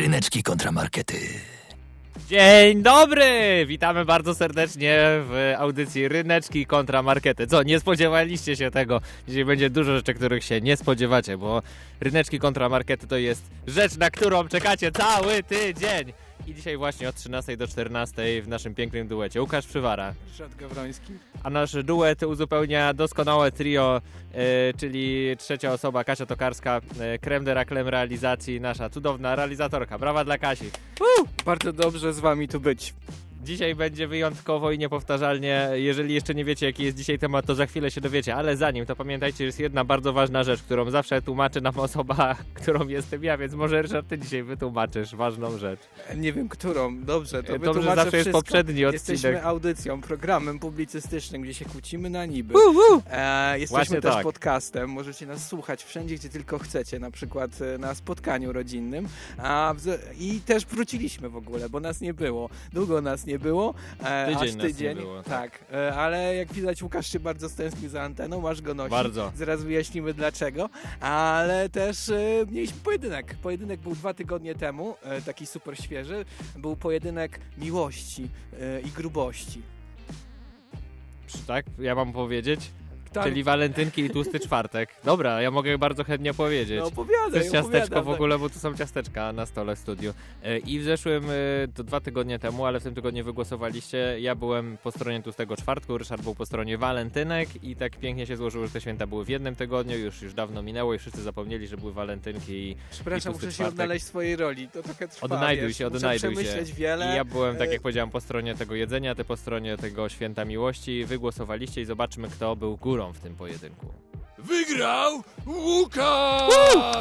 Ryneczki kontramarkety. Dzień dobry! Witamy bardzo serdecznie w audycji Ryneczki kontra Markety. Co, nie spodziewaliście się tego? Dzisiaj będzie dużo rzeczy, których się nie spodziewacie, bo Ryneczki kontra Markety to jest rzecz, na którą czekacie cały tydzień. I dzisiaj właśnie od 13 do 14 w naszym pięknym duecie Łukasz Przywara. Ryszard Gawroński. A nasz duet uzupełnia doskonałe trio, e, czyli trzecia osoba Kasia Tokarska, e, creme de la creme realizacji, nasza cudowna realizatorka. Brawa dla Kasi. Bardzo dobrze z wami tu być. Dzisiaj będzie wyjątkowo i niepowtarzalnie. Jeżeli jeszcze nie wiecie, jaki jest dzisiaj temat, to za chwilę się dowiecie. Ale zanim, to pamiętajcie, że jest jedna bardzo ważna rzecz, którą zawsze tłumaczy nam osoba, którą jestem ja, więc może Ryszard, ty dzisiaj wytłumaczysz ważną rzecz. Nie wiem którą, dobrze, to Dobrze, zawsze jest wszystko. poprzedni odcinek. Jesteśmy audycją, programem publicystycznym, gdzie się kłócimy na niby. E, jesteśmy Właśnie też tak. podcastem, możecie nas słuchać wszędzie, gdzie tylko chcecie, na przykład e, na spotkaniu rodzinnym. A, I też wróciliśmy w ogóle, bo nas nie było. Długo nas nie było. E, Tydzień aż nie tydzień. było, tak. E, ale jak widać, Łukasz się bardzo stęsknił za anteną, masz go nosić. Bardzo. Zaraz wyjaśnimy dlaczego. Ale też e, mieliśmy pojedynek. Pojedynek był dwa tygodnie temu, e, taki super świeży. Był pojedynek miłości e, i grubości. Tak, ja mam powiedzieć? Tak, Czyli walentynki i tłusty czwartek. Dobra, ja mogę bardzo chętnie powiedzieć. no opowiadaj, Chcesz ciasteczko w ogóle, bo tu są ciasteczka na stole w studiu. E, I w zeszłym, e, to dwa tygodnie temu, ale w tym tygodniu wygłosowaliście, ja byłem po stronie tłustego czwartku, Ryszard był po stronie walentynek i tak pięknie się złożyło, że te święta były w jednym tygodniu, już już dawno minęło i wszyscy zapomnieli, że były walentynki i, Przepraszam, i muszę się czwartek. odnaleźć w swojej roli. To trochę trwa, Odnajduj wiesz. się, odnajduj się. wiele. I ja byłem, tak E, jak powiedziałem, po stronie tego jedzenia, ty po stronie tego święta miłości. Wygłosowaliście i zobaczmy, kto był górą w tym pojedynku. Wygrał Łukasz!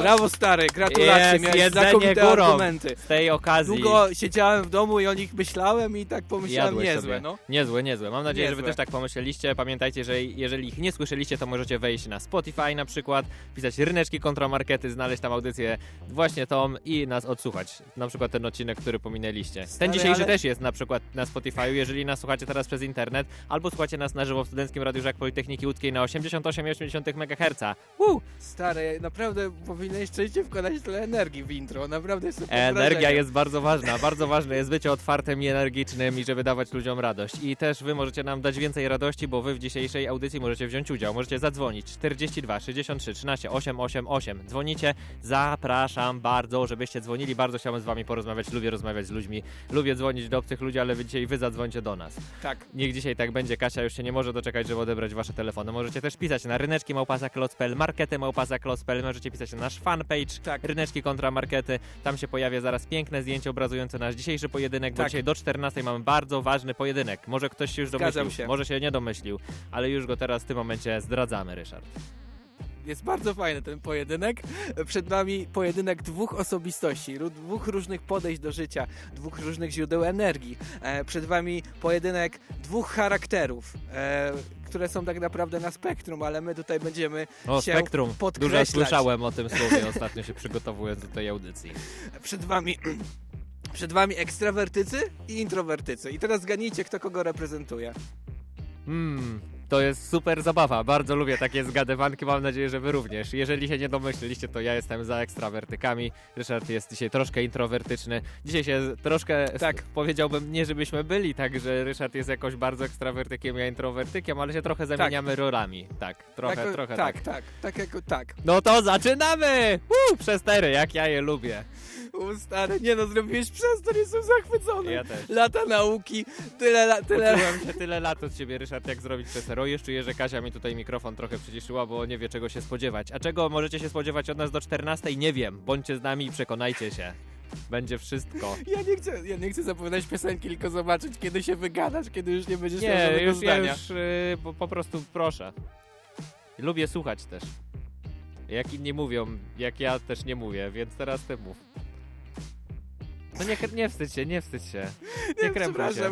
Brawo stary, gratulacje, Jest miałeś znakomite górą. argumenty. Z tej okazji... Długo siedziałem w domu i o nich myślałem i tak pomyślałem, Jadłeś niezłe, sobie. no. Niezłe, niezłe. Mam nadzieję, że wy Niezłe. też tak pomyśleliście. Pamiętajcie, że jeżeli ich nie słyszeliście, to możecie wejść na Spotify na przykład, pisać ryneczki kontramarkety, znaleźć tam audycję właśnie tą i nas odsłuchać. Na przykład ten odcinek, który pominęliście. Ten Stary, dzisiejszy ale- też jest na przykład na Spotify, jeżeli nas słuchacie teraz przez internet, albo słuchacie nas na żywo w Studenckim Radiu Żak Politechniki Łódzkiej na 88,8 MHz. Woo! Stary, naprawdę powinieneś częściej wkładać tyle energii w intro, naprawdę pod Energia jest bardzo ważna. Bardzo ważne jest bycie otwartym i energicznym i żeby dawać ludziom radość. I też wy możecie nam dać więcej radości, bo wy w dzisiejszej audycji możecie wziąć udział. Możecie zadzwonić 42 63 13 888. Dzwonicie. Zapraszam bardzo, żebyście dzwonili. Bardzo chciałbym z wami porozmawiać. Lubię rozmawiać z ludźmi. Lubię dzwonić do obcych ludzi, ale wy dzisiaj wy zadzwońcie do nas. Tak. Niech dzisiaj tak będzie. Kasia już się nie może doczekać, żeby odebrać wasze telefony. Możecie też pisać na ryneczki małpasa.klocpl, markety małpasa.klocpl. Możecie pisać na nasz fanpage Tak. ryneczki kontra markety. Tam się pojawia zaraz piękne zdjęcie obrazujące nasz dzisiejszy pojedynek, bo Tak. dzisiaj do 14 mamy bardzo ważny pojedynek. Może ktoś się już domyślił, się. może się nie domyślił, ale już go teraz w tym momencie zdradzamy, Ryszard. Jest bardzo fajny ten pojedynek. Przed nami pojedynek dwóch osobistości, dwóch różnych podejść do życia, dwóch różnych źródeł energii. E, przed wami pojedynek dwóch charakterów, e, które są tak naprawdę na spektrum, ale my tutaj będziemy O, się spektrum. Dużo podkreślać. słyszałem o tym słowie ostatnio się przygotowując do tej audycji. Przed wami... Przed wami ekstrawertycy i introwertycy. I teraz zgadnijcie, kto kogo reprezentuje. Hmm, to jest super zabawa. Bardzo lubię takie zgadywanki. Mam nadzieję, że wy również. Jeżeli się nie domyśliliście, to ja jestem za ekstrawertykami. Ryszard jest dzisiaj troszkę introwertyczny. Dzisiaj się troszkę, Tak. powiedziałbym, nie żebyśmy byli tak, że Ryszard jest jakoś bardzo ekstrawertykiem, ja introwertykiem, ale się trochę zamieniamy rolami. Tak, trochę, tak, trochę tak. tak, tak, tak, jako, tak. No to zaczynamy! Woo, przestery, jak ja je lubię. U, stary, nie no, zrobiłeś przez to, jestem zachwycony. Ja też. Lata nauki, tyle, la, tyle... Uczyłem się tyle lat od ciebie, Ryszard, jak zrobić przestero. Już czuję, że Kasia mi tutaj mikrofon trochę przyciszyła, bo nie wie czego się spodziewać. A czego możecie się spodziewać od nas do 14? Nie wiem. Bądźcie z nami i przekonajcie się. Będzie wszystko. Ja nie chcę, ja nie chcę zapowiadać piosenki, tylko zobaczyć, kiedy się wygadasz, kiedy już nie będziesz miał Nie, żadnego już, ja zdania. już yy, po, po prostu proszę. Lubię słuchać też. Jak inni mówią, jak ja też nie mówię, więc teraz ty mów. No nie, nie wstydź się, nie wstydź się. Nie krępuj się.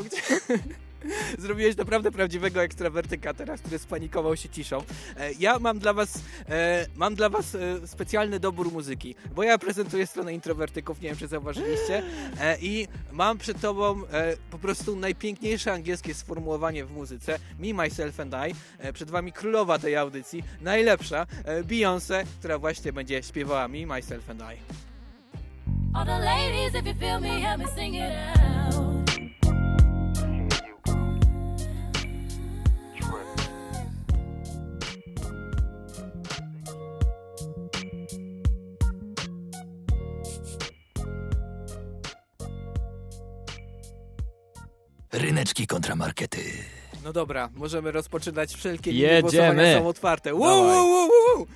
Zrobiłeś naprawdę prawdziwego ekstrawertyka teraz, który spanikował się ciszą. E, Ja mam dla was, e, mam dla was e, specjalny dobór muzyki, bo ja prezentuję stronę introwertyków, nie wiem czy zauważyliście, i mam przed tobą po prostu najpiękniejsze angielskie sformułowanie w muzyce, Me, Myself and I. Przed wami królowa tej audycji, najlepsza, Beyoncé, która właśnie będzie śpiewała Me, Myself and I. All the ladies, if you feel me, help me sing it out. Ryneczki kontramarkety. No dobra, możemy rozpoczynać wszelkie Jedziemy. linie głosowania są otwarte. Wow, Dawaj. wow, wow, wow.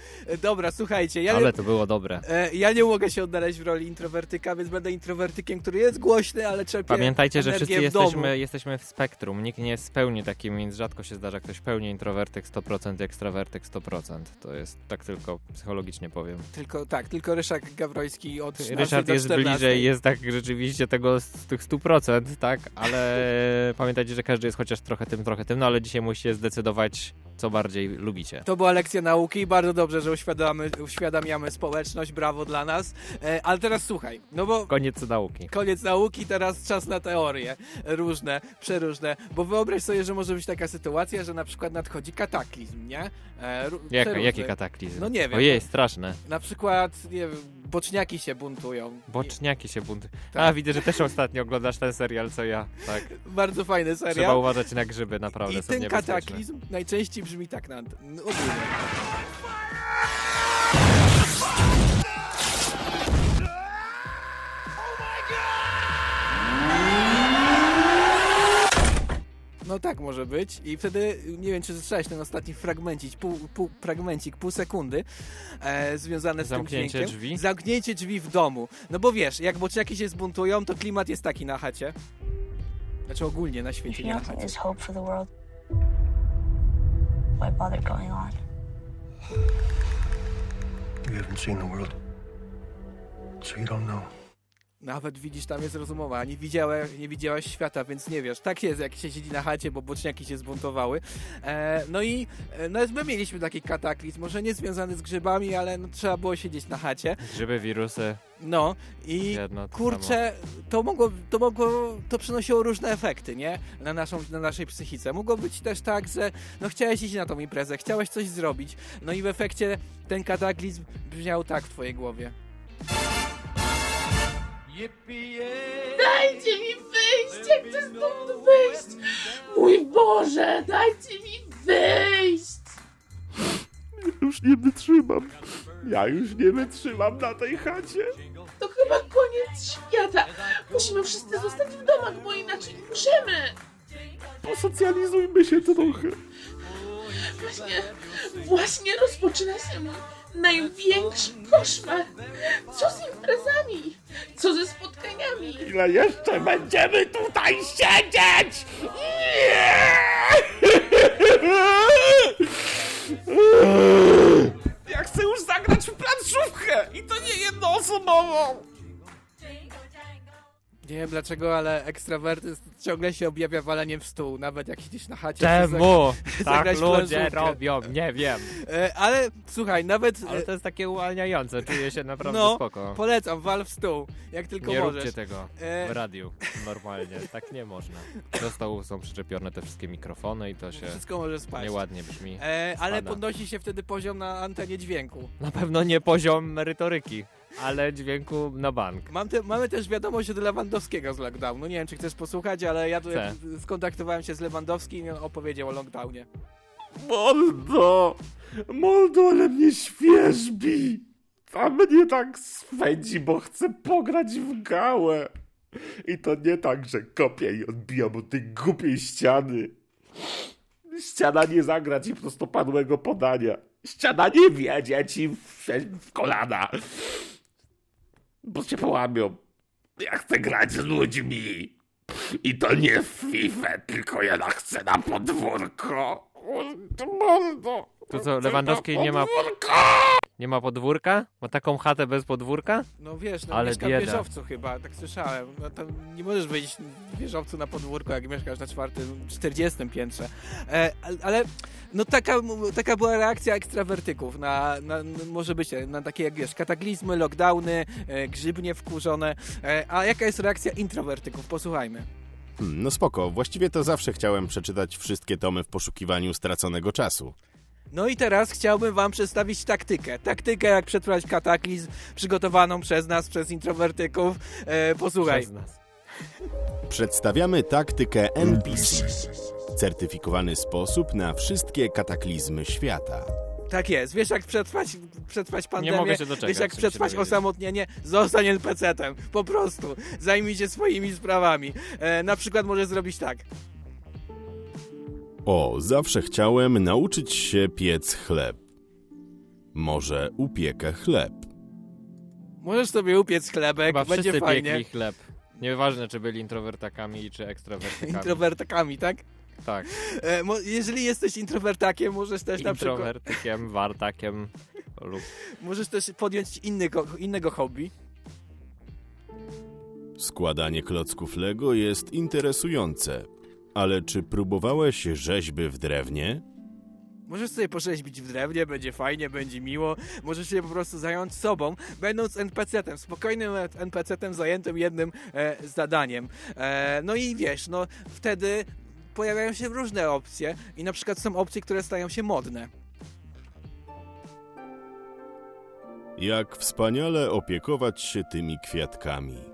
Dobra, słuchajcie, ja, Ale to było dobre. e, ja nie mogę się odnaleźć w roli introwertyka, więc będę introwertykiem, który jest głośny, ale czerpie Pamiętajcie, że wszyscy jesteśmy, jesteśmy w spektrum. Nikt nie jest w pełni takim, więc rzadko się zdarza ktoś pełni introwertyk 100%, ekstrawertyk 100%. To jest tak tylko psychologicznie powiem. Tylko, tak, tylko Ryszak Gawroński od 13 Ryszard jest 14. bliżej, jest tak rzeczywiście tego z tych 100%, tak? Ale pamiętajcie, że każdy jest chociaż trochę tym, trochę tym, no ale dzisiaj musicie zdecydować, co bardziej lubicie. To była lekcja nauki i bardzo dobrze, że uświadamiamy, uświadamiamy społeczność, brawo dla nas. E, ale teraz słuchaj, no bo Koniec nauki. koniec nauki, teraz czas na teorie różne, przeróżne, bo wyobraź sobie, że może być taka sytuacja, że na przykład nadchodzi kataklizm, nie? E, Jak, jaki kataklizm? No nie wiem. Ojej, straszne. Na przykład, nie wiem, boczniaki się buntują. Boczniaki się buntują. Tak. A, widzę, że też ostatnio oglądasz ten serial, co ja. Tak. Bardzo fajny Trzeba serial. uważać na grzyby, naprawdę I ten kataklizm najczęściej brzmi tak na ogólnie. No tak może być. I wtedy, nie wiem czy słyszałeś ten ostatni fragmencik, pół, pół, fragmencik, pół sekundy e, związane z Zamknięcie tym dźwiękiem. drzwi? Zamknięcie drzwi w domu. No bo wiesz, jak boczniaki się zbuntują, to klimat jest taki na chacie. Znaczy ogólnie na świecie, nie na chacie. is hope for the world, why bother going on? You haven't seen the world, so you don't know. Nawet widzisz, tam jest rozumowa. Nie, widziałe, nie widziałaś świata, więc nie wiesz. Tak jest, jak się siedzi na chacie, bo boczniaki się zbuntowały. E, no i e, no, my mieliśmy taki kataklizm, może nie związany z grzybami, ale no, trzeba było siedzieć na chacie. Grzyby, wirusy, No i jedno to samo. kurczę, to mogło, to mogło, to przynosiło różne efekty, nie? Na, naszą, na naszej psychice. Mogło być też tak, że no chciałeś iść na tą imprezę, chciałeś coś zrobić, no i w efekcie ten kataklizm brzmiał tak w twojej głowie. Dajcie mi wyjść! Jak chcę stąd wyjść! Mój Boże, dajcie mi wyjść! Już nie wytrzymam. Ja już nie wytrzymam na tej chacie. To chyba koniec świata! Musimy wszyscy zostać w domach, bo inaczej umrzemy! Posocjalizujmy się trochę. Właśnie, właśnie rozpoczyna się mój największy koszmar! Co z imprezami? Co ze spotkaniami? Ile jeszcze będziemy tutaj siedzieć? Nie! Ja chcę już zagrać w planszówkę i to nie jednoosobową. Nie wiem dlaczego, ale ekstrawertyzm ciągle się objawia waleniem w stół, nawet jak siedzisz na chacie. Czemu? Tak ludzie robią, nie wiem. E, ale słuchaj, nawet Ale e, to jest takie uwalniające, czuję się naprawdę No, spoko. polecam, wal w stół, jak tylko Nie możesz. róbcie tego E, w radiu, normalnie, tak nie można. Do stołu są przyczepione te wszystkie mikrofony i to się Wszystko może spać. nieładnie brzmi. Ale podnosi się wtedy poziom na antenie dźwięku. Na pewno nie poziom merytoryki, ale dźwięku na bank. Mam te, mamy też wiadomość od Lewandowskiego z lockdownu. Nie wiem, czy chcesz posłuchać, ale ja tu Chcę. skontaktowałem się z Lewandowskim i on opowiedział o lockdownie. Moldo! Moldo, ale mnie świeżbi! A mnie tak swędzi, bo chcę pograć w gałę. I to nie tak, że kopię i odbijam od tej głupiej ściany. Ściana nie zagra ci prostopadłego podania. Ściana nie wiedzie ci w, w kolana. Bo cię połamią. Ja chcę grać z ludźmi. I to nie w FIFA, tylko ja chcę na podwórko. To co, Lewandowski nie ma, nie ma podwórka? Ma taką chatę bez podwórka? No wiesz, no Ale mieszka w wieżowcu chyba, tak słyszałem. No to nie możesz wyjść w wieżowcu na podwórko, jak mieszkasz na czwartym, 40 piętrze. E, ale- no taka, taka była reakcja ekstrawertyków na, na, na może być na takie jak wiesz, kataklizmy, lockdowny, e, grzybnie wkurzone. E, a jaka jest reakcja introwertyków? Posłuchajmy. Hmm, No spoko, właściwie to zawsze chciałem przeczytać wszystkie tomy w poszukiwaniu straconego czasu. No i teraz chciałbym wam przedstawić taktykę. Taktykę, jak przetrwać kataklizm przygotowaną przez nas, przez introwertyków. E, posłuchaj. Przez nas. Przedstawiamy taktykę NPC. Certyfikowany sposób na wszystkie kataklizmy świata. Tak jest. Wiesz jak przetrwać, przetrwać pandemię? mogę się doczekać, Wiesz jak przetrwać osamotnienie? Zostań NPC-tem. Po prostu. Zajmij się swoimi sprawami. E, na przykład możesz zrobić tak. O, zawsze chciałem nauczyć się piec chleb. Może upiekę chleb. Możesz sobie upiec chlebek, Chyba będzie wszyscy fajnie. piekli chleb. Nieważne, czy byli introwertakami, czy ekstrawertykami. Introwertykami, tak? tak. E, mo- jeżeli jesteś introwertakiem, możesz też na przykład Introwertykiem, wartakiem lub... możesz też podjąć innego, innego hobby. Składanie klocków Lego jest interesujące. Ale czy próbowałeś rzeźby w drewnie? Możesz sobie porzeźbić w drewnie, będzie fajnie, będzie miło. Możesz się po prostu zająć sobą, będąc NPC-tem, spokojnym NPC-tem zajętym jednym e, zadaniem. E, no i wiesz, no wtedy pojawiają się różne opcje i na przykład są opcje, które stają się modne. Jak wspaniale opiekować się tymi kwiatkami.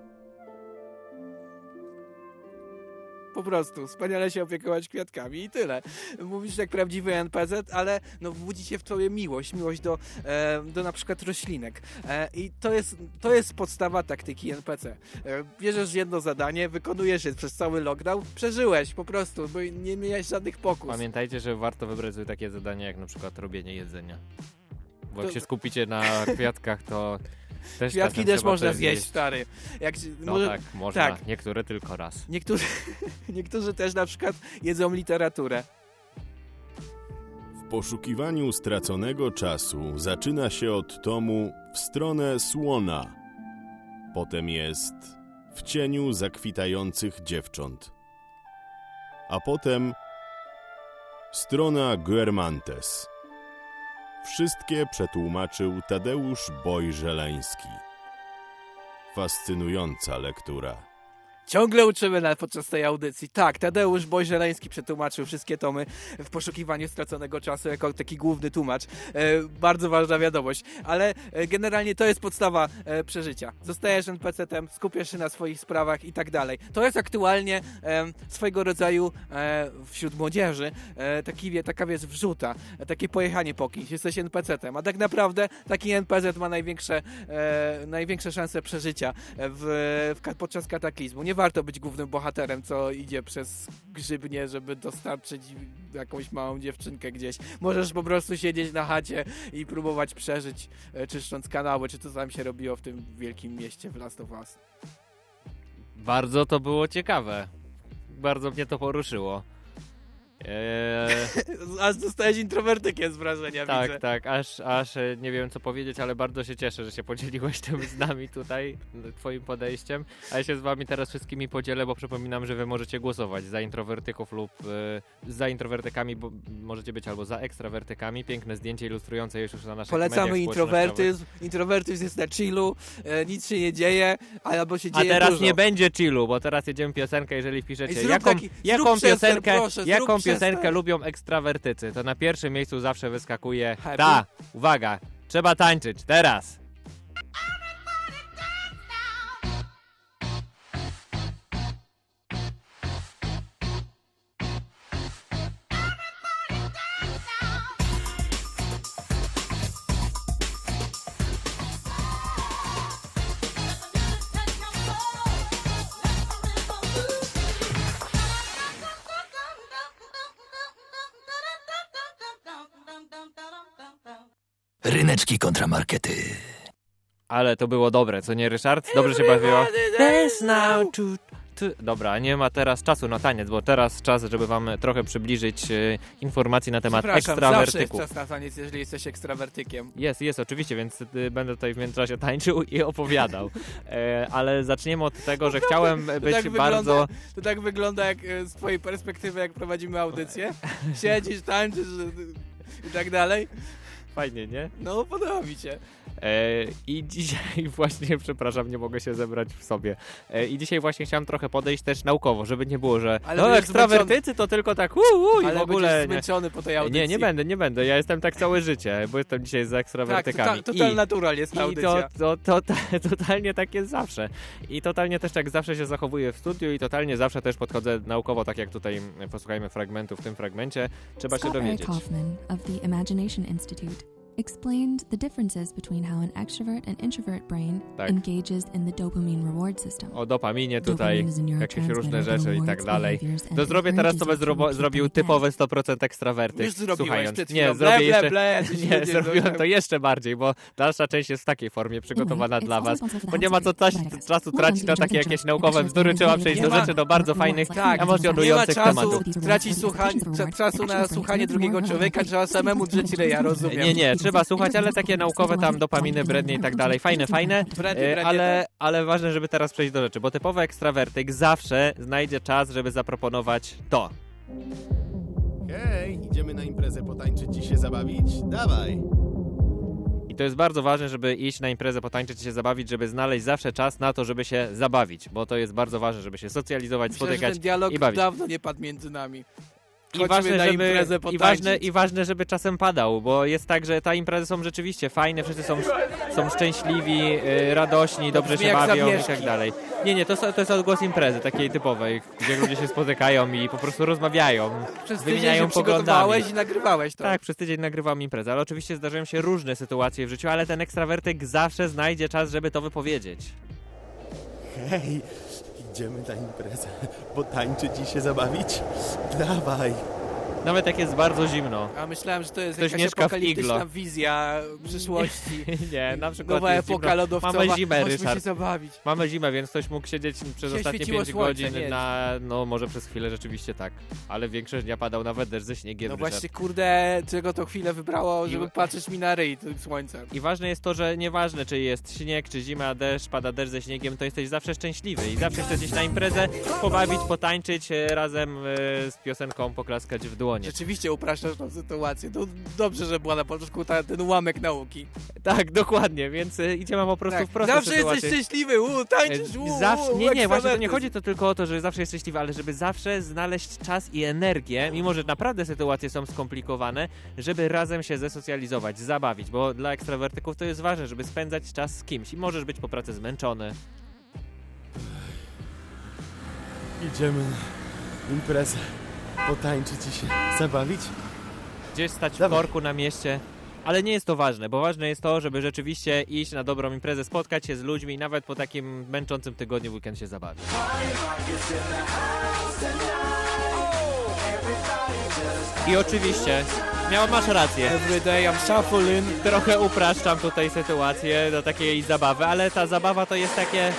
Po prostu, wspaniale się opiekować kwiatkami i tyle. Mówisz jak prawdziwy NPC, ale no budzi się w tobie miłość, miłość do, e, do na przykład roślinek. E, I to jest, to jest podstawa taktyki NPC. E, bierzesz jedno zadanie, wykonujesz je przez cały lockdown, przeżyłeś po prostu, bo nie miałeś żadnych pokus. Pamiętajcie, że warto wybrać sobie takie zadanie, jak na przykład robienie jedzenia. Bo jak To- się skupicie na kwiatkach, to też Kwiatki też można coś zjeść, stary. Jak, No może, tak, można. tak. Niektóre tylko raz. niektórzy, niektórzy też na przykład jedzą literaturę. W poszukiwaniu straconego czasu zaczyna się od tomu w stronę słona. Potem jest w cieniu zakwitających dziewcząt. A potem strona Guermantes. Wszystkie przetłumaczył Tadeusz Boj-Żeleński. Fascynująca lektura. Ciągle uczymy na, podczas tej audycji. Tak, Tadeusz Bojżeleński przetłumaczył wszystkie tomy w poszukiwaniu straconego czasu jako taki główny tłumacz. E, bardzo ważna wiadomość, ale e, generalnie to jest podstawa e, przeżycia. Zostajesz NPC-tem, skupiasz się na swoich sprawach i tak dalej. To jest aktualnie e, swojego rodzaju e, wśród młodzieży e, taki, wie- taka wiesz, wrzuta, takie pojechanie po kimś. Jesteś NPC-tem, a tak naprawdę taki NPC ma największe, największe szanse przeżycia w, w, podczas kataklizmu. Nie warto być głównym bohaterem, co idzie przez grzybnie, żeby dostarczyć jakąś małą dziewczynkę gdzieś. Możesz po prostu siedzieć na chacie i próbować przeżyć, e, czyszcząc kanały, czy co tam się robiło w tym wielkim mieście w Last of Us. Bardzo to było ciekawe. Bardzo mnie to poruszyło. Eee, Aż zostałeś introwertykiem z wrażenia, tak, widzę. tak, aż, aż e, nie wiem co powiedzieć, ale bardzo się cieszę, że się podzieliłeś tym z nami tutaj, twoim podejściem. A ja się z wami teraz wszystkimi podzielę, bo przypominam, że wy możecie głosować za introwertyków lub e, za introwertykami, bo możecie być albo za ekstrawertykami. Piękne zdjęcie ilustrujące już na naszych Polecamy introwertyzm. Introwertyzm jest na chillu, e, nic się nie dzieje, albo się A dzieje teraz dużo. nie będzie chillu, bo teraz jedziemy piosenkę, jeżeli Ej, wpiszecie zrób jaką, taki- jaką piosenkę, proszę, jaką. Piosenkę lubią ekstrawertycy, to na pierwszym miejscu zawsze wyskakuje ta, uwaga, trzeba tańczyć, teraz. Ryneczki kontramarkety. Ale to było dobre, co nie Ryszard? Dobrze się bawiło? Dobra, nie ma teraz czasu na taniec, bo teraz czas, żeby wam trochę przybliżyć e, informacji na temat Przepraszam, zawsze jest czas na taniec, jeżeli jesteś ekstrawertykiem. Jest, jest, oczywiście, więc y, będę tutaj w międzyczasie tańczył i opowiadał. E, ale zaczniemy od tego, że chciałem być tak bardzo... Wygląda, to tak wygląda jak e, z twojej perspektywy, jak prowadzimy audycję. Siedzisz, tańczysz e, i tak dalej. Fajnie, nie? No, podoba mi się. E, I dzisiaj właśnie, przepraszam, nie mogę się zebrać w sobie. E, I dzisiaj właśnie chciałem trochę podejść też naukowo, żeby nie było, że Ale no ekstrawertycy to tylko tak uu, i Ale w ogóle zmęczony po tej audycji. Nie, nie będę, nie będę. Ja jestem tak całe życie, bo jestem dzisiaj z Tak, ekstrawertykami. total, total I, natural jest ta i audycja. to, to, to, totalnie tak jest zawsze. I totalnie też tak zawsze się zachowuję w studiu i totalnie zawsze też podchodzę naukowo, tak jak tutaj mm, posłuchajmy fragmentu w tym fragmencie. Trzeba się Scott Eric dowiedzieć. Hoffman of the Imagination Institute explained the differences between how an extrovert and introvert brain Tak. engages in the dopamine reward system. O dopaminie tutaj, Dopamine is a jakieś różne rzeczy i tak dalej. To zrobię teraz, repeat zrobił typowy 100% ekstrawertyk. Już zrobiłeś słuchając. Nie, zrobię ble, jeszcze... ble, ble, Nie, nie zrobiłem to jeszcze bardziej, bo dalsza część jest w takiej formie przygotowana Anyway, dla was. Bo nie ma co czasu, tracić na takie jakieś naukowe bzdury, trzeba przejść do rzeczy do bardzo fajnych, Tak, emocjonujących nie ma czasu tematów. tracić czasu na słuchanie drugiego człowieka, trzeba samemu drzeć ryja, rozumiem. Nie, nie, trzeba słuchać, ale takie naukowe tam dopaminy, brednie i tak dalej, fajne, fajne, Brednie, e, brednie, ale, ale ważne, żeby teraz przejść do rzeczy, bo typowy ekstrawertyk zawsze znajdzie czas, żeby zaproponować to. Hej, idziemy na imprezę potańczyć i się zabawić? Dawaj! I to jest bardzo ważne, żeby iść na imprezę, potańczyć, się zabawić, żeby znaleźć zawsze czas na to, żeby się zabawić, bo to jest bardzo ważne, żeby się socjalizować, Myślę, że spotykać ten dialog i bawić. dawno nie padł między nami. I ważne, na żeby, imprezę i, ważne, I ważne, żeby czasem padał, bo jest tak, że te imprezy są rzeczywiście fajne, wszyscy są, są szczęśliwi, y, radośni, dobrze się bawią i tak dalej. Nie, nie, to, to jest odgłos imprezy takiej typowej, gdzie ludzie się spotykają i po prostu rozmawiają, Przez tydzień wymieniają się poglądami. przygotowałeś i nagrywałeś to. Tak, przez tydzień nagrywam imprezę, ale oczywiście zdarzają się różne sytuacje w życiu, ale ten ekstrawertyk zawsze znajdzie czas, żeby to wypowiedzieć. Hej, idziemy na imprezę potańczyć i się zabawić? Dawaj! Nawet jak jest bardzo zimno. A myślałem, że to jest Ktoś jakaś apokaliptyczna wizja przyszłości. nie, na przykład Nowa epoka lodowcowa. Mamy zimę, Chodźmy się Ryszard. zabawić. Mamy zimę, więc ktoś mógł siedzieć przez Się ostatnie świeciło 5 słońce, godzin nie. na... No może przez chwilę rzeczywiście tak, ale większość dnia padał nawet deszcz ze śniegiem, No Ryszard. właśnie, kurde, czego to chwilę wybrało, I- żeby patrzeć mi na ryj tym słońcem. I ważne jest to, że nieważne czy jest śnieg, czy zima, deszcz, pada deszcz ze śniegiem, to jesteś zawsze szczęśliwy i zawsze chcesz iść na imprezę, pobawić, potańczyć e, razem e, z piosenką, poklaskać w dłonie. Rzeczywiście upraszczasz tą sytuację. To dobrze, że była na początku ta, ten ułamek nauki. Tak, dokładnie, więc e, idziemy po prostu Tak, w prostą zawsze sytuację. jesteś szczęśliwy, u, tańczysz, u, E, Zawsze, u, nie, nie, właśnie to nie chodzi to tylko o to, że zawsze jesteś szczęśliwy, ale żeby zawsze znaleźć czas i energię, mimo że naprawdę sytuacje są skomplikowane, żeby razem się zesocjalizować, zabawić, bo dla ekstrawertyków to jest ważne, żeby spędzać czas z kimś i możesz być po pracy zmęczony. Idziemy na imprezę potańczyć i się zabawić? Gdzieś stać w Dawaj. korku na mieście, ale nie jest to ważne, bo ważne jest to, żeby rzeczywiście iść na dobrą imprezę, spotkać się z ludźmi i nawet po takim męczącym tygodniu w weekend się zabawić. I oczywiście, miała, masz rację. Every day I'm shuffling. Trochę upraszczam tutaj sytuację do takiej zabawy, ale ta zabawa to jest takie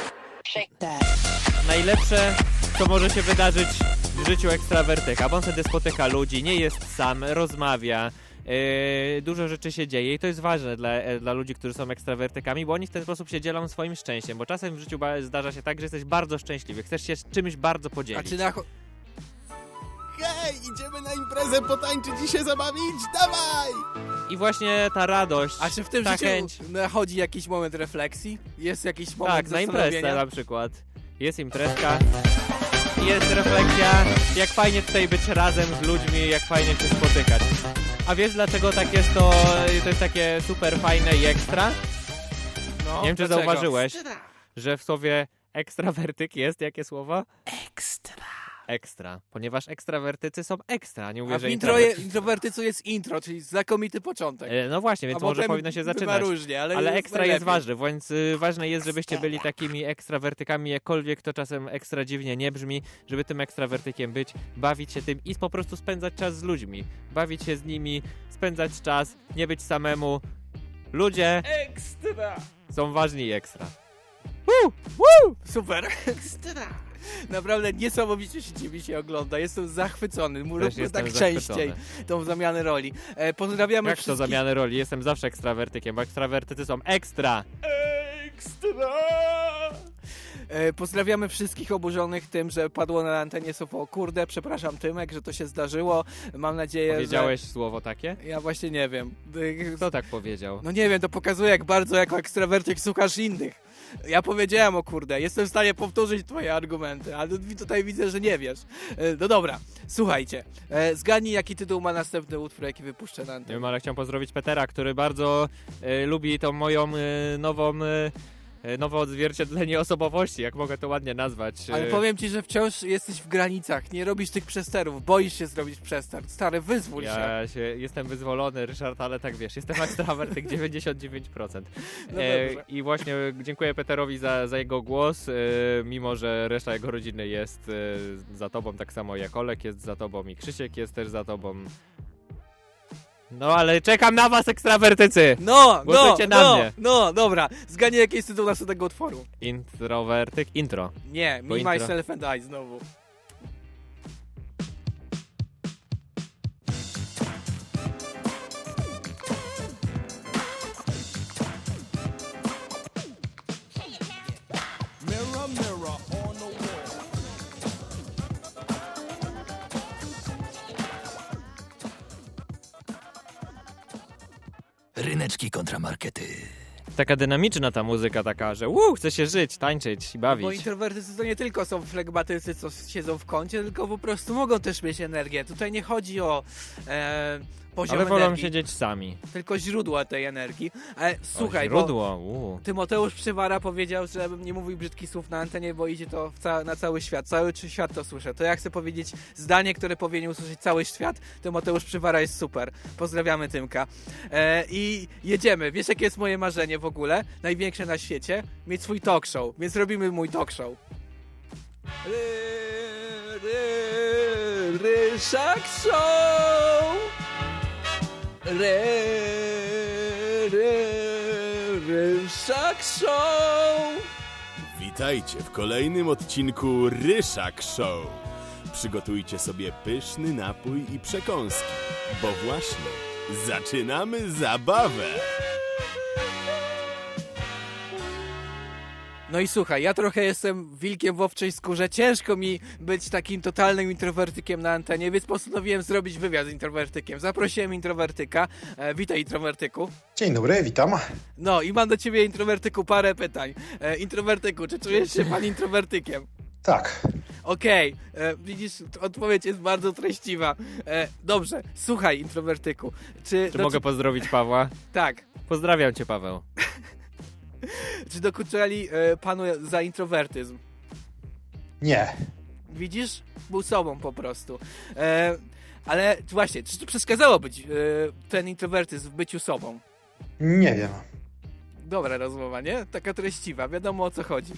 najlepsze, co może się wydarzyć w życiu ekstrawertyka, bo on wtedy spotyka ludzi, nie jest sam, rozmawia, yy, dużo rzeczy się dzieje i to jest ważne dla, e, dla ludzi, którzy są ekstrawertykami, bo oni w ten sposób się dzielą swoim szczęściem, bo czasem w życiu zdarza się tak, że jesteś bardzo szczęśliwy, chcesz się czymś bardzo A podzielić. czy na... Hej, idziemy na imprezę potańczyć i się zabawić? Dawaj! I właśnie ta radość, A czy w tym ta życiu chęć, nachodzi jakiś moment refleksji? Jest jakiś moment Tak, na imprezę na przykład. Jest imprezka, jest refleksja, jak fajnie tutaj być razem z ludźmi, jak fajnie się spotykać. A wiesz dlaczego tak jest to, to jest takie super fajne i ekstra? No, Nie wiem, czy dlaczego? zauważyłeś, że w słowie ekstrawertyk jest jakie słowo? Ekstra. Ekstra, ponieważ ekstrawertycy są ekstra, nie mówię, A w że introje, introwertycy. introwertycu jest intro, czyli znakomity początek. E, No właśnie, więc A może potem powinno się bywa zaczynać. różnie, ale, Ale ekstra jest ważny, więc y, ważne jest, żebyście byli takimi ekstrawertykami, jakkolwiek to czasem ekstra dziwnie nie brzmi, żeby tym ekstrawertykiem być, bawić się tym i po prostu spędzać czas z ludźmi. Bawić się z nimi, spędzać czas, nie być samemu. Ludzie Ekstra! są ważni i ekstra. Super. Ekstra. Naprawdę niesamowicie się ciebie się ogląda. Jestem zachwycony. Róbmy tak częściej tą zamianę roli. E, pozdrawiamy Jak to zamiany roli? Jestem zawsze ekstrawertykiem, bo ekstrawertycy są ekstra. Ekstra! E, pozdrawiamy wszystkich oburzonych tym, że padło na antenie słowo kurde, przepraszam Tymek, że to się zdarzyło. Mam nadzieję, Powiedziałeś słowo takie? że... Ja właśnie nie wiem. E, Kto tak powiedział? No nie wiem, to pokazuje jak bardzo jako ekstrawertyk słuchasz innych. Ja powiedziałem o kurde, jestem w stanie powtórzyć twoje argumenty, ale tutaj widzę, że nie wiesz. E, No dobra, słuchajcie. Zgadnij jaki tytuł ma następny utwór, jaki wypuszczę na Nie antenie. wiem, ale chciałem pozdrowić Petera, który bardzo e, lubi tą moją e, nową, e, nowe odzwierciedlenie osobowości, jak mogę to ładnie nazwać. Ale E, powiem ci, że wciąż jesteś w granicach, nie robisz tych przesterów, boisz się zrobić przester. Stary, wyzwól się. Ja się, jestem wyzwolony, Ryszard, ale tak wiesz, jestem ekstrawertyk 99%. No E. I właśnie dziękuję Peterowi za, za jego głos, e, mimo że reszta jego rodziny jest e, za tobą, tak samo jak Olek jest za tobą i Krzysiek jest też za tobą. No ale czekam na was, ekstrawertycy! No, no, Głosujcie na no, mnie. no, dobra. Zgadnij jaki jest tytuł następnego utworu. Introwertyk, intro. Nie, Bo Me, intro. Myself and I znowu. Taka dynamiczna ta muzyka, taka, że uu, chce się żyć, tańczyć i bawić. Bo introwertycy to nie tylko są flegmatycy, co siedzą w kącie, tylko po prostu mogą też mieć energię. Tutaj nie chodzi o e, poziom Ale wolą energii, siedzieć sami. tylko źródła tej energii. Ale słuchaj, o, bo źródło, uu. Tymoteusz Przywara powiedział, żebym nie mówił brzydkich słów na antenie, bo idzie to ca- na cały świat. Cały świat to słyszę. To ja chcę powiedzieć zdanie, które powinien usłyszeć cały świat. Tymoteusz Przywara jest super. Pozdrawiamy Tymka. E, I jedziemy. Wiesz, jakie jest moje marzenie w ogóle? Największe na świecie? Mieć swój talk show. Więc robimy mój talk show. Ry, ry, Ryszak Show! Ry, ry, Ryszak Show! Witajcie w kolejnym odcinku Ryszak Show. Przygotujcie sobie pyszny napój i przekąski, bo właśnie zaczynamy zabawę. No i słuchaj, ja trochę jestem wilkiem w owczej skórze. Ciężko mi być takim totalnym introwertykiem na antenie, więc postanowiłem zrobić wywiad z introwertykiem. Zaprosiłem introwertyka. E, witaj, introwertyku. Dzień dobry, witam. No i mam do ciebie, introwertyku, parę pytań. E, introwertyku, czy czujesz się pan introwertykiem? Tak, Okej, e, widzisz, odpowiedź jest bardzo treściwa. E, dobrze, słuchaj, introwertyku. Czy, Czy do- mogę pozdrowić Pawła? Tak. Pozdrawiam cię, Paweł. Czy dokuczali e, panu za introwertyzm? nie, Widzisz? Był sobą po prostu. E, ale właśnie, czy to przeszkadzało być e, ten introwertyzm w byciu sobą? nie wiem. Dobra rozmowa, nie? Taka treściwa, wiadomo o co chodzi.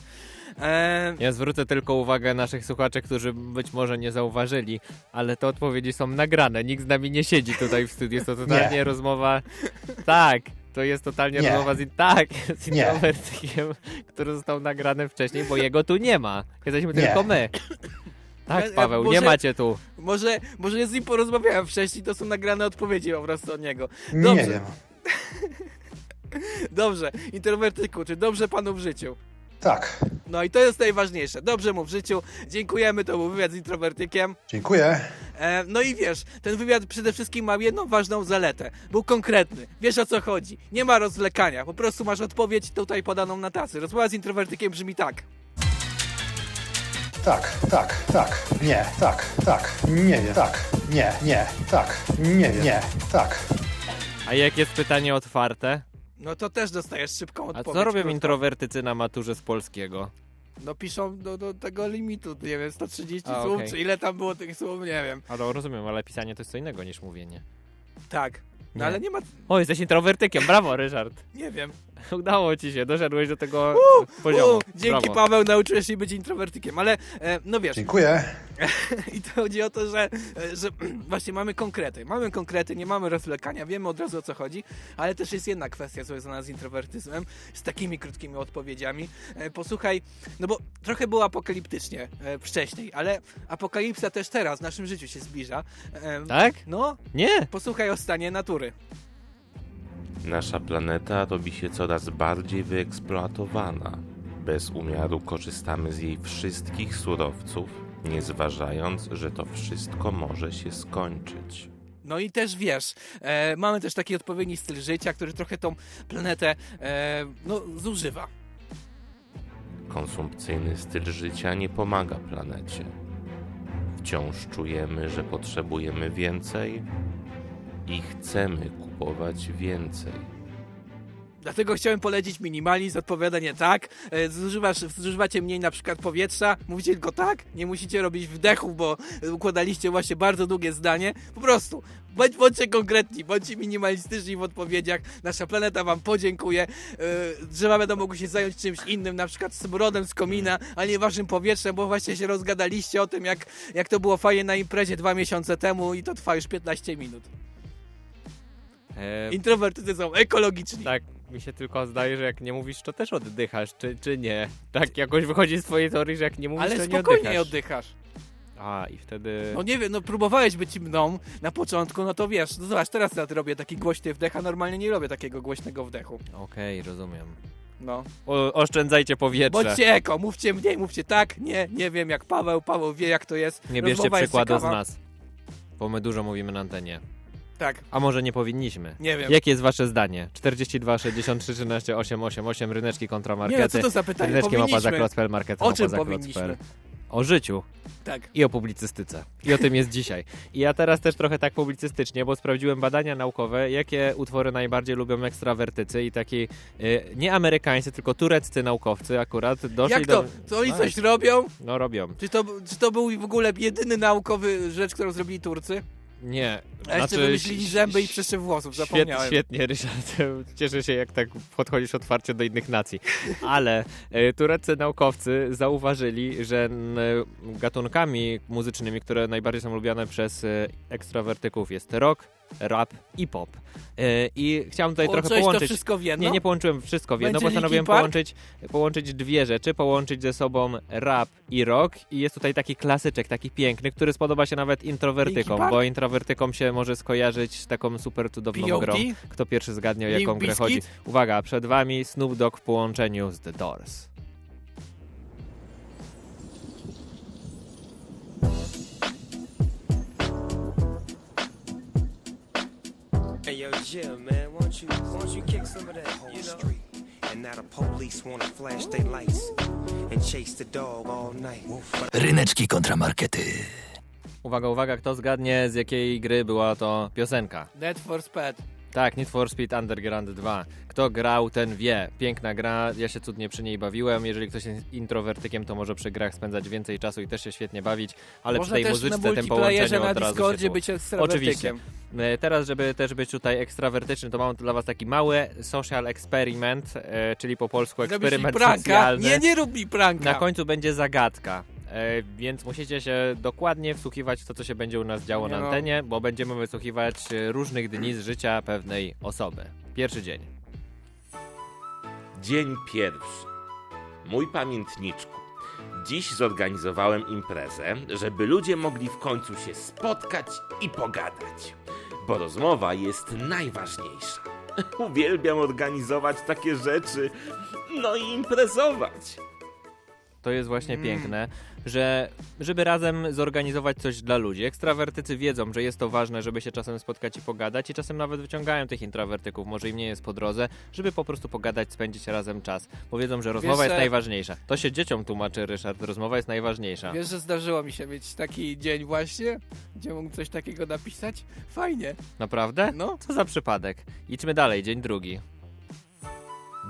E, Ja zwrócę tylko uwagę naszych słuchaczy, którzy być może nie zauważyli, ale te odpowiedzi są nagrane. Nikt z nami nie siedzi tutaj w studiu. Jest to totalnie Nie. rozmowa. Tak, to jest totalnie Nie. rozmowa z, in... tak, z Nie. introwertykiem, który został nagrany wcześniej, bo jego tu nie ma. Jesteśmy Nie. tylko my. Tak, Paweł, może- nie macie tu. może, może ja z nim porozmawiałem wcześniej, to są nagrane odpowiedzi po prostu od niego. Nie Dobrze. wiem. Dobrze, introwertyku, czy dobrze panu w życiu? Tak, No i to jest najważniejsze. Dobrze mu w życiu. Dziękujemy, to był wywiad z introwertykiem. dziękuję. E, no i wiesz, ten wywiad przede wszystkim ma jedną ważną zaletę. Był konkretny. Wiesz o co chodzi. Nie ma rozwlekania. Po prostu masz odpowiedź tutaj podaną na tacy. Rozmowa z introwertykiem brzmi tak. Tak, tak, tak, nie, tak, tak, nie wiem, tak, nie, nie, tak, nie wiem, nie, tak. A jak jest pytanie otwarte? No to też dostajesz szybką A odpowiedź. co robią krótką. introwertycy na maturze z polskiego? No piszą do, do tego limitu, nie wiem, 130 A, słów, okej. czy ile tam było tych słów, nie wiem. Ale rozumiem, ale pisanie to jest co innego niż mówienie. Tak. No Nie. ale nie ma, O, jesteś introwertykiem, brawo Ryszard. nie wiem. Udało ci się, doszedłeś do tego poziomu. U, dzięki brawo. Paweł nauczyłeś się być introwertykiem, ale e, no wiesz, Dziękuję. I to chodzi o to, że, że właśnie mamy konkrety. Mamy konkrety, nie mamy rozwlekania, wiemy od razu o co chodzi, ale też jest jedna kwestia związana z introwertyzmem, z takimi krótkimi odpowiedziami. E, Posłuchaj, no bo trochę było apokaliptycznie e, wcześniej, ale apokalipsa też teraz w naszym życiu się zbliża. E, Tak? No, Nie. posłuchaj o stanie natury. Nasza planeta robi się coraz bardziej wyeksploatowana. Bez umiaru korzystamy z jej wszystkich surowców, nie zważając, że to wszystko może się skończyć. No i też wiesz, e, mamy też taki odpowiedni styl życia, który trochę tą planetę e, no, zużywa. Konsumpcyjny styl życia nie pomaga planecie. Wciąż czujemy, że potrzebujemy więcej i chcemy kupować więcej. Dlatego chciałem polecić minimalizm, odpowiadanie tak. E, zużywasz, zużywacie mniej na przykład powietrza, mówicie tylko tak. Nie musicie robić wdechów, bo układaliście właśnie bardzo długie zdanie. Po prostu bądź, bądźcie konkretni, bądźcie minimalistyczni w odpowiedziach. Nasza planeta wam podziękuje. E, drzewa będą mogły się zająć czymś innym, na przykład smrodem z komina, a nie waszym powietrzem, bo właśnie się rozgadaliście o tym, jak, jak to było fajnie na imprezie dwa miesiące temu i to trwa już 15 minut. E, Introwertycy są ekologiczni. tak, mi się tylko zdaje, że jak nie mówisz, to też oddychasz, czy, czy nie? Tak jakoś wychodzi z twojej teorii, że jak nie mówisz, Ale to nie spokojnie oddychasz. oddychasz. A, i wtedy... No nie wiem, no próbowałeś być mną na początku, no to wiesz, no zobacz, teraz ja robię taki głośny wdech, a normalnie nie robię takiego głośnego wdechu. Okej, rozumiem. No. O, oszczędzajcie powietrze. Bądźcie eko, mówcie mniej, mówcie tak, nie, nie wiem jak Paweł, Paweł wie jak to jest. Nie bierzcie Rozmowa przykładu z nas. Bo my dużo mówimy na antenie. Tak, A może nie powinniśmy? nie wiem. Jakie jest wasze zdanie? 42, 63, 13, 888, ryneczki kontra Nie, no co markety. to za pytanie? Ryneczki mapa za Powinniśmy. Klocpel, markety O mapa czym za powinniśmy? O życiu Tak. i o publicystyce. I o tym jest dzisiaj. I ja teraz też trochę tak publicystycznie, bo sprawdziłem badania naukowe, jakie utwory najbardziej lubią ekstrawertycy i taki y, nie amerykańscy, tylko tureccy naukowcy akurat doszli Jak to? do... To oni coś robią? No robią. Czy to, czy to był w ogóle jedyny naukowy rzecz, którą zrobili Turcy? Nie. A jeszcze wymyślili zęby i przeszyw włosów, zapomniałem. świetnie, Ryszard. Cieszę się, jak tak podchodzisz otwarcie do innych nacji. Ale e, tureccy naukowcy zauważyli, że gatunkami muzycznymi, które najbardziej są lubiane przez e, ekstrawertyków jest rock, rap i pop. E, I chciałem tutaj trochę Połączyłeś to połączyć... wszystko w jedno? Nie, nie połączyłem wszystko w jedno, Będzie postanowiłem Linkin Park? połączyć, połączyć dwie rzeczy, połączyć ze sobą rap i rock i jest tutaj taki klasyczek, taki piękny, który spodoba się nawet introwertykom, bo introwertykom się może skojarzyć z taką super cudowną P.O.D.? grą. Kto pierwszy zgadnie, o jaką grę Bizkit? chodzi. Uwaga, przed wami Snoop Dogg w połączeniu z The Doors. Hey yo, Jill, man, won't you, won't you kick some of that, you know? And now the police wanna flash their lights and chase the dog all night. Ryneczki kontra markety. Uwaga, uwaga, kto zgadnie z jakiej gry była to piosenka? Dead for Speed. Tak, Need for Speed Underground 2. Kto grał, ten wie. Piękna gra, ja się cudnie przy niej bawiłem. Jeżeli ktoś jest introwertykiem, to może przy grach spędzać więcej czasu i też się świetnie bawić, ale Można przy tej muzyczce, tym połączeniu na od razu Discordzie się być. Oczywiście. E, Teraz, żeby też być tutaj ekstrawertyczny, to mam dla was taki mały social experiment, e, czyli po polsku eksperyment pranka? socjalny. Nie, nie rób mi pranka. Na końcu będzie zagadka. E, więc musicie się dokładnie wsłuchiwać w to, co się będzie u nas działo Nie na no. antenie, bo będziemy wysłuchiwać e, różnych dni z życia pewnej osoby. Pierwszy dzień. Dzień pierwszy. Mój pamiętniczku. Dziś zorganizowałem imprezę, żeby ludzie mogli w końcu się spotkać i pogadać. Bo rozmowa jest najważniejsza. Uwielbiam organizować takie rzeczy, no i imprezować. To jest właśnie Mm. piękne, że żeby razem zorganizować coś dla ludzi. Ekstrawertycy wiedzą, że jest to ważne, żeby się czasem spotkać i pogadać i czasem nawet wyciągają tych introwertyków, może im nie jest po drodze, żeby po prostu pogadać, spędzić razem czas, bo wiedzą, że rozmowa jest że- najważniejsza. To się dzieciom tłumaczy, Ryszard, rozmowa jest najważniejsza. Wiesz, że zdarzyło mi się mieć taki dzień właśnie, gdzie mógł coś takiego napisać? Fajnie. Naprawdę? No. Co za przypadek. Idźmy dalej, dzień drugi.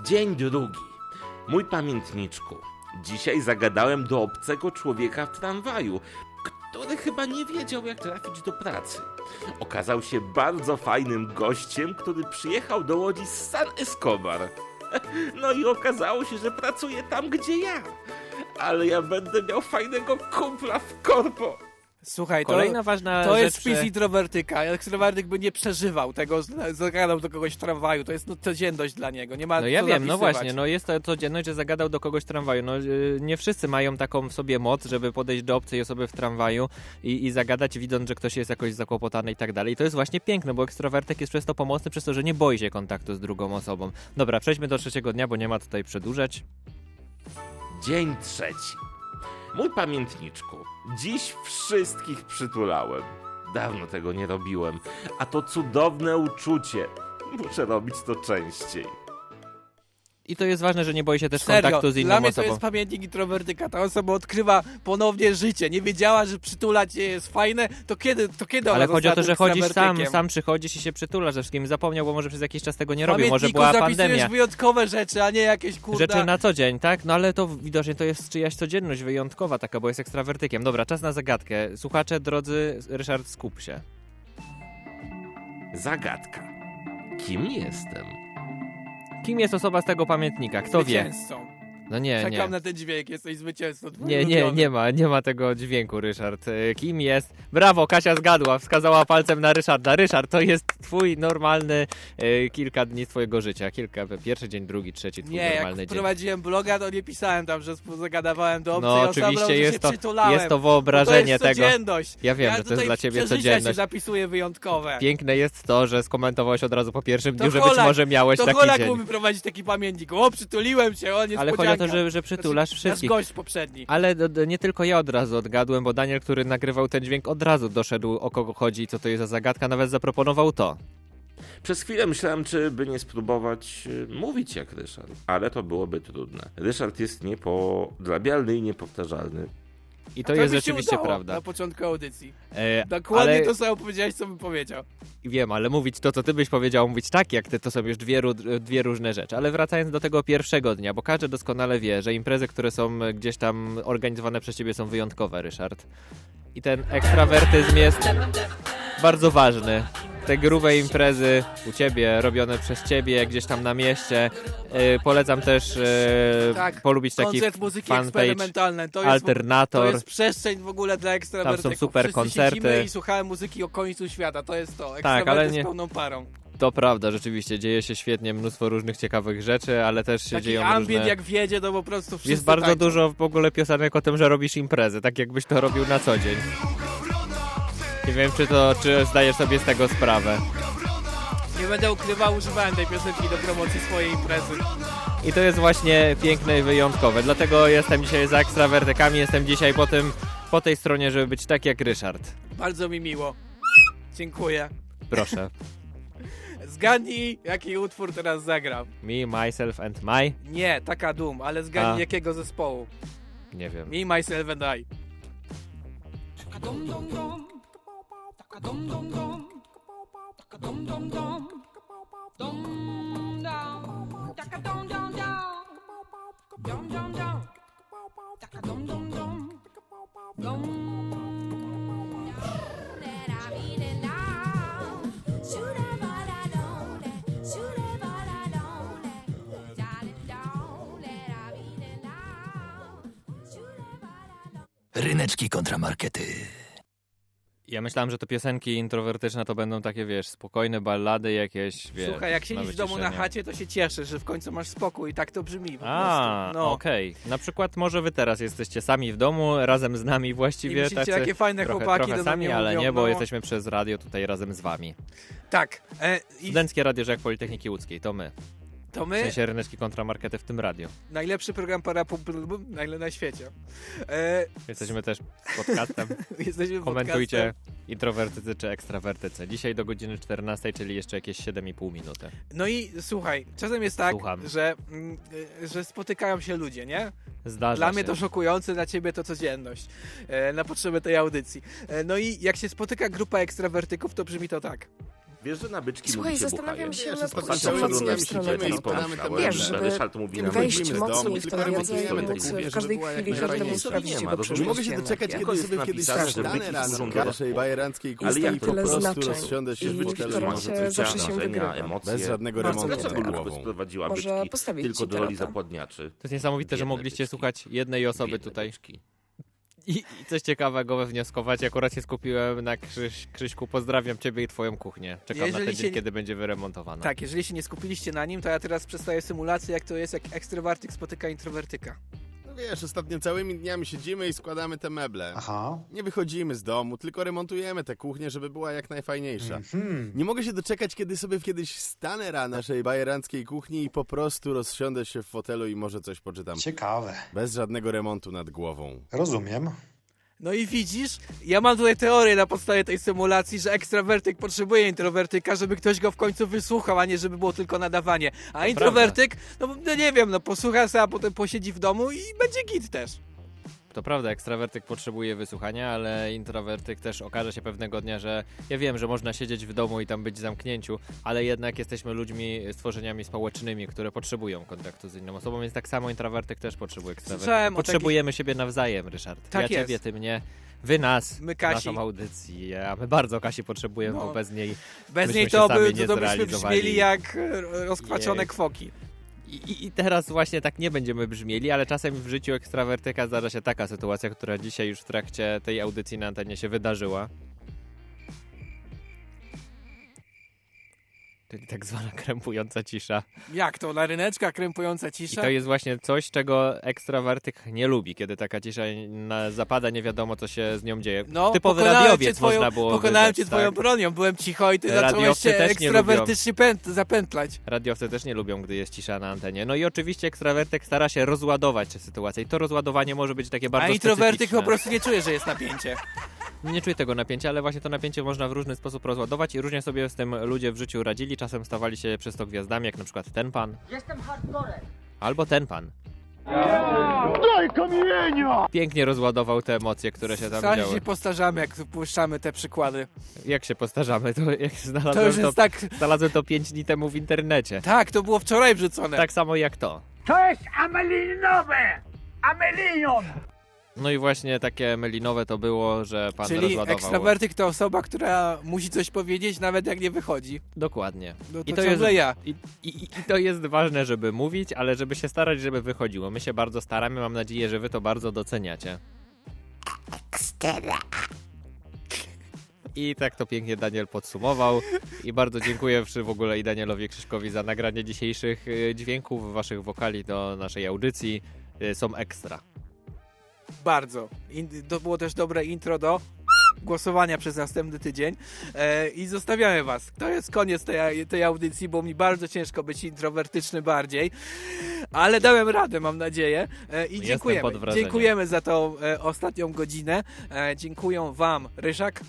Dzień drugi. Mój pamiętniczku. Dzisiaj zagadałem do obcego człowieka w tramwaju, który chyba nie wiedział, jak trafić do pracy. Okazał się bardzo fajnym gościem, który przyjechał do Łodzi z San Escobar. No i okazało się, że pracuje tam, gdzie ja. Ale ja będę miał fajnego kumpla w korpo. Słuchaj, to, Kolejna ważna to rzecz, jest wpis że- introwertyka. Ekstrawertyk by nie przeżywał tego, że zagadał do kogoś w tramwaju. To jest no, codzienność dla niego. Nie ma No ja co wiem, no zapisywać. właśnie, no jest to codzienność, że zagadał do kogoś w tramwaju. No yy, nie wszyscy mają taką w sobie moc, żeby podejść do obcej osoby w tramwaju i, i zagadać, widząc, że ktoś jest jakoś zakłopotany i tak dalej. I to jest właśnie piękne, bo ekstrawertyk jest przez to pomocny, przez to, że nie boi się kontaktu z drugą osobą. Dobra, przejdźmy do trzeciego dnia, bo nie ma tutaj przedłużać. Dzień trzeci. Mój pamiętniczku, dziś wszystkich przytulałem. Dawno tego nie robiłem, a to cudowne uczucie. Muszę robić to częściej. I to jest ważne, że nie boi się też Serio, kontaktu z inną dla mnie osobą. to jest pamiętnik introwertyka. Ta osoba odkrywa ponownie życie. Nie wiedziała, że przytulać je jest fajne, to kiedy, to kiedy ona Ale chodzi o to, że chodzisz sam, sam przychodzisz i się przytulasz ze wszystkim. Zapomniał, bo może przez jakiś czas tego nie robił, może była pandemia. wyjątkowe rzeczy, a nie jakieś kurde... Rzeczy na co dzień, tak? No ale to widocznie to jest czyjaś codzienność wyjątkowa taka, bo jest ekstrawertykiem. Dobra, czas na zagadkę. Słuchacze, drodzy, Ryszard, skup się. Zagadka. Kim jestem? Kim jest osoba z tego pamiętnika? Kto wie? No nie, Czekam nie. na ten dźwięk, jesteś zwycięzcą. Nie, nie, nie ma, nie ma tego dźwięku, Ryszard. E, Kim jest? Brawo, Kasia zgadła, wskazała palcem na Ryszarda. Ryszard, to jest twój normalny e, kilka dni twojego życia. Kilka, pierwszy dzień, drugi, trzeci, twój Nie, jak normalny dzień. prowadziłem bloga, to nie pisałem tam, że zagadawałem do obcej No oczywiście jest to, przytulałem. jest to wyobrażenie to jest tego. Ja wiem, ja że to jest dla ciebie codzienność. się zapisuję wyjątkowe. Piękne jest to, że skomentowałeś od razu po pierwszym To dniu, że Holak- być może miałeś to taki Holak dzień. mógłby prowadzić taki pamiętnik. O, przytuliłem się, o, Ale chodzi o to, że, że przytulasz wszystkich. gość poprzedni. Ale d- d- nie tylko ja od razu odgadłem, bo Daniel, który nagrywał ten dźwięk, od razu doszedł o kogo chodzi i co to jest za zagadka, nawet zaproponował to. Przez chwilę myślałem, czy by nie spróbować y, mówić jak Ryszard, ale to byłoby trudne. Ryszard jest niepodrabialny i niepowtarzalny. I to A jest rzeczywiście prawda. Na początku audycji. E, Dokładnie ale- to samo powiedziałeś, co bym powiedział. Wiem, ale mówić to, co ty byś powiedział, mówić tak, jak ty, to są już dwie, dwie różne rzeczy. Ale wracając do tego pierwszego dnia, bo każdy doskonale wie, że imprezy, które są gdzieś tam organizowane przez ciebie są wyjątkowe, Ryszard. I ten ekstrawertyzm jest bardzo ważny. Te grube imprezy u ciebie, robione przez ciebie, gdzieś tam na mieście. E, polecam też e, Tak, polubić taki koncert muzyki fanpage eksperymentalnej. To jest, Alternator. To jest przestrzeń w ogóle dla ekstrawertyków. Tam są super Wszyscy koncerty. i słuchałem muzyki o końcu świata. To jest to. Tak, ale nie- z pełną parą. To prawda, rzeczywiście, dzieje się świetnie, mnóstwo różnych ciekawych rzeczy, ale też się Taki dzieją ambient różne... jak wjedzie, to po prostu wszyscy Jest bardzo tańczą. dużo w ogóle piosenek o tym, że robisz imprezy, tak jakbyś to robił na co dzień. Nie wiem, czy to, czy zdajesz sobie z tego sprawę. Nie będę ukrywał, używałem tej piosenki do promocji swojej imprezy. I to jest właśnie piękne i wyjątkowe. Dlatego jestem dzisiaj za ekstrawertykami, jestem dzisiaj po tym, po tej stronie, żeby być tak jak Ryszard. Bardzo mi miło. Dziękuję. Proszę. Zgadnij, jaki utwór teraz zagram. Me, myself and my? Nie, taka dum, ale zgadnij A. jakiego zespołu. Nie wiem. Me, myself and I. Ryneczki kontramarkety. Ja myślałem, że te piosenki introwertyczne to będą takie, wiesz, spokojne ballady jakieś, wiesz, Słuchaj, jak siedzisz w domu na chacie, to się cieszysz, że w końcu masz spokój i tak to brzmi po A, prostu. No. okej. Na przykład może wy teraz jesteście sami w domu, razem z nami właściwie. I myślicie, tacy jakie fajne trochę, chłopaki trochę do sami, mnie ale mówią, nie, bo no. jesteśmy przez radio tutaj razem z wami. Tak. E, i Studenckie Radio Rzek Politechniki Łódzkiej, to my. To W my, sensie ryneczki kontramarkety w tym radio. najlepszy program para na, na świecie. E, Jesteśmy też podcastem. jesteśmy Komentujcie podcastem. introwertycy czy ekstrawertycy. Dzisiaj do godziny 14, czyli jeszcze jakieś 7,5 minuty. No i słuchaj, czasem jest tak, Słucham. że, mm, y, że spotykają się ludzie, nie? Zdarza Dla się. mnie to szokujące, dla ciebie to codzienność. E, na potrzeby tej audycji. E, no i jak się spotyka grupa ekstrawertyków, to brzmi to tak. Wiesz, że na byczki Słuchaj, mówi się zastanawiam się nad pójściem mocniej w stronę tego. Wiesz, że żeby Ryszard mówi nam wejść mocniej w to sobie móc tak w każdej chwili każdemu sprawdzić nie ma, jego. Nie mogę się jednak, doczekać, kiedy jest sobie kiedyś wstanę rano w naszej bajeranckiej Ale kuchni jak i po prostu rozsiądę się w fotelu zawsze się wygrywa. emocje. Bez żadnego remontu Dlaczego głową. sprowadziła Może byczki tylko do roli zapładniaczy? To jest niesamowite, że mogliście słuchać jednej osoby tutaj. I, I coś ciekawego wywnioskować. Akurat się skupiłem na Krzyś, Krzyśku. Pozdrawiam ciebie i twoją kuchnię. Czekam Jeżeli na ten dzień, nie- kiedy będzie wyremontowana. Tak, jeżeli się nie skupiliście na nim, to ja teraz przedstawię symulację, jak to jest, jak ekstrawertyk spotyka introwertyka. Wiesz, ostatnio całymi dniami siedzimy i składamy te meble. Aha. Nie wychodzimy z domu, tylko remontujemy tę kuchnię, żeby była jak najfajniejsza. Mhm. Nie mogę się doczekać, kiedy sobie kiedyś stanę rano naszej bajeranckiej kuchni i po prostu rozsiądę się w fotelu i może coś poczytam. Ciekawe. Bez żadnego remontu nad głową. Rozumiem. No i widzisz, ja mam tutaj teorię na podstawie tej symulacji, że ekstrawertyk potrzebuje introwertyka, żeby ktoś go w końcu wysłuchał, a nie żeby było tylko nadawanie. A introwertyk, no, no nie wiem, no posłucha sobie, a potem posiedzi w domu i będzie git też. To prawda, ekstrawertyk potrzebuje wysłuchania, ale introwertyk też okaże się pewnego dnia, że ja wiem, że można siedzieć w domu i tam być w zamknięciu, ale jednak jesteśmy ludźmi, stworzeniami społecznymi, które potrzebują kontaktu z inną osobą, więc tak samo introwertyk też potrzebuje ekstrawertyka. Potrzebujemy siebie nawzajem, Ryszard. Tak ja jest. ciebie, ty mnie, wy nas, My Kasi. naszą audycję, a my bardzo Kasi potrzebujemy, No. bo bez niej Bez niej to, by, to byśmy brzmieli jak e, rozkwaczone Jej. kwoki. I, i- teraz właśnie tak nie będziemy brzmieli, ale czasem w życiu ekstrawertyka zdarza się taka sytuacja, która dzisiaj już w trakcie tej audycji na antenie się wydarzyła. Czyli tak zwana krępująca cisza. Jak to, laryneczka, krępująca I cisza? to jest właśnie coś, czego ekstrawertyk nie lubi, kiedy taka cisza zapada, nie wiadomo co się z nią dzieje. No, Typowy radiowiec twoją, można było Pokonałem wyrzec, cię twoją tak? bronią, byłem cicho i ty zacząłeś się ekstrawertycznie pęt, zapętlać. Radiowcy też nie lubią, gdy jest cisza na antenie. No i oczywiście ekstrawertyk stara się rozładować tę sytuację i to rozładowanie może być takie bardzo A introwertyk po prostu nie czuje, że jest napięcie. Nie czuję tego napięcia, ale właśnie to napięcie można w różny sposób rozładować i różnie sobie z tym ludzie w życiu radzili. Czasem stawali się przez to gwiazdami, jak na przykład ten pan. Jestem hardcorem. Albo ten pan. Daj kamienia! Pięknie rozładował te emocje, które się tam Strasznie działy. się postarzamy, jak puszczamy te przykłady. Jak się postarzamy, to jak znalazłem To już jest tak... Znalazłem to 5 dni temu w internecie. Tak, to było wczoraj wrzucone. Tak samo jak to. To jest amelinowe! Amelinion! No i właśnie takie melinowe to było, że pan Czyli rozładował. ekstrawertyk to osoba, która musi coś powiedzieć, nawet jak nie wychodzi. Dokładnie. No to I to jest, ja. I, i, I to jest ważne, żeby mówić, ale żeby się starać, żeby wychodziło. My się bardzo staramy, mam nadzieję, że wy to bardzo doceniacie. I tak to pięknie Daniel podsumował. I bardzo dziękuję w ogóle i Danielowi Krzyszkowi za nagranie dzisiejszych y, dźwięków, waszych wokali do naszej audycji. Y, Są ekstra. Bardzo. To było też dobre intro do głosowania przez następny tydzień e, i zostawiamy was. To jest koniec tej, tej audycji, bo mi bardzo ciężko być introwertyczny bardziej, ale dałem radę, mam nadzieję e, i dziękujemy. Dziękujemy za tą e, ostatnią godzinę. E, dziękuję wam, Ryszak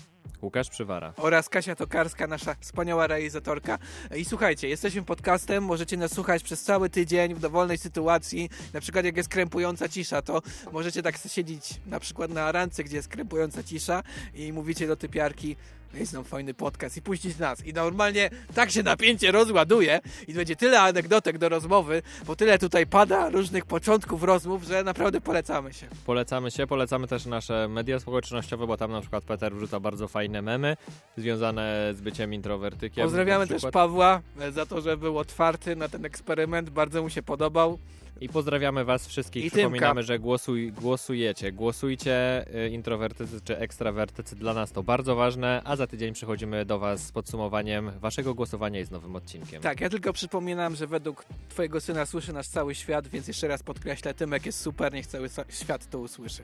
Łukasz Przywara. oraz Kasia Tokarska, nasza wspaniała realizatorka. I słuchajcie, jesteśmy podcastem, możecie nas słuchać przez cały tydzień w dowolnej sytuacji, na przykład jak jest krępująca cisza, to możecie tak siedzieć na przykład na randce, gdzie jest krępująca cisza i mówicie do typiarki, jest nam fajny podcast i puścić nas. I normalnie tak się napięcie rozładuje i będzie tyle anegdotek do rozmowy, bo tyle tutaj pada różnych początków rozmów, że naprawdę polecamy się. Polecamy się, polecamy też nasze media społecznościowe, bo tam na przykład Peter wrzuca bardzo fajne memy związane z byciem introwertykiem. Pozdrawiamy też. Pawła e, za to, że był otwarty na ten eksperyment, bardzo mu się podobał. I pozdrawiamy was wszystkich. I Przypominamy, Tymka. że głosuj, głosujecie. Głosujcie y, introwertycy czy ekstrawertycy. Dla nas to bardzo ważne, a za tydzień przychodzimy do was z podsumowaniem waszego głosowania i z nowym odcinkiem. Tak, ja tylko przypominam, że według twojego syna słyszy nasz cały świat, więc jeszcze raz podkreślę, Tymek jest super, niech cały świat to usłyszy.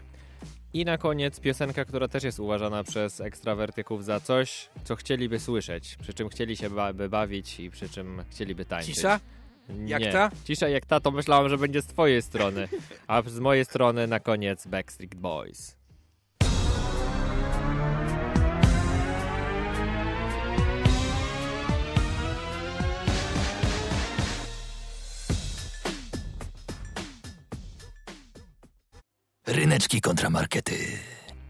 I na koniec piosenka, która też jest uważana przez ekstrawertyków za coś, co chcieliby słyszeć, przy czym chcieli się ba bawić i przy czym chcieliby tańczyć. Cisza? Jak Nie. ta? Cisza jak ta, to myślałem, że będzie z twojej strony. A z mojej strony na koniec Backstreet Boys. Ryneczki kontramarkety.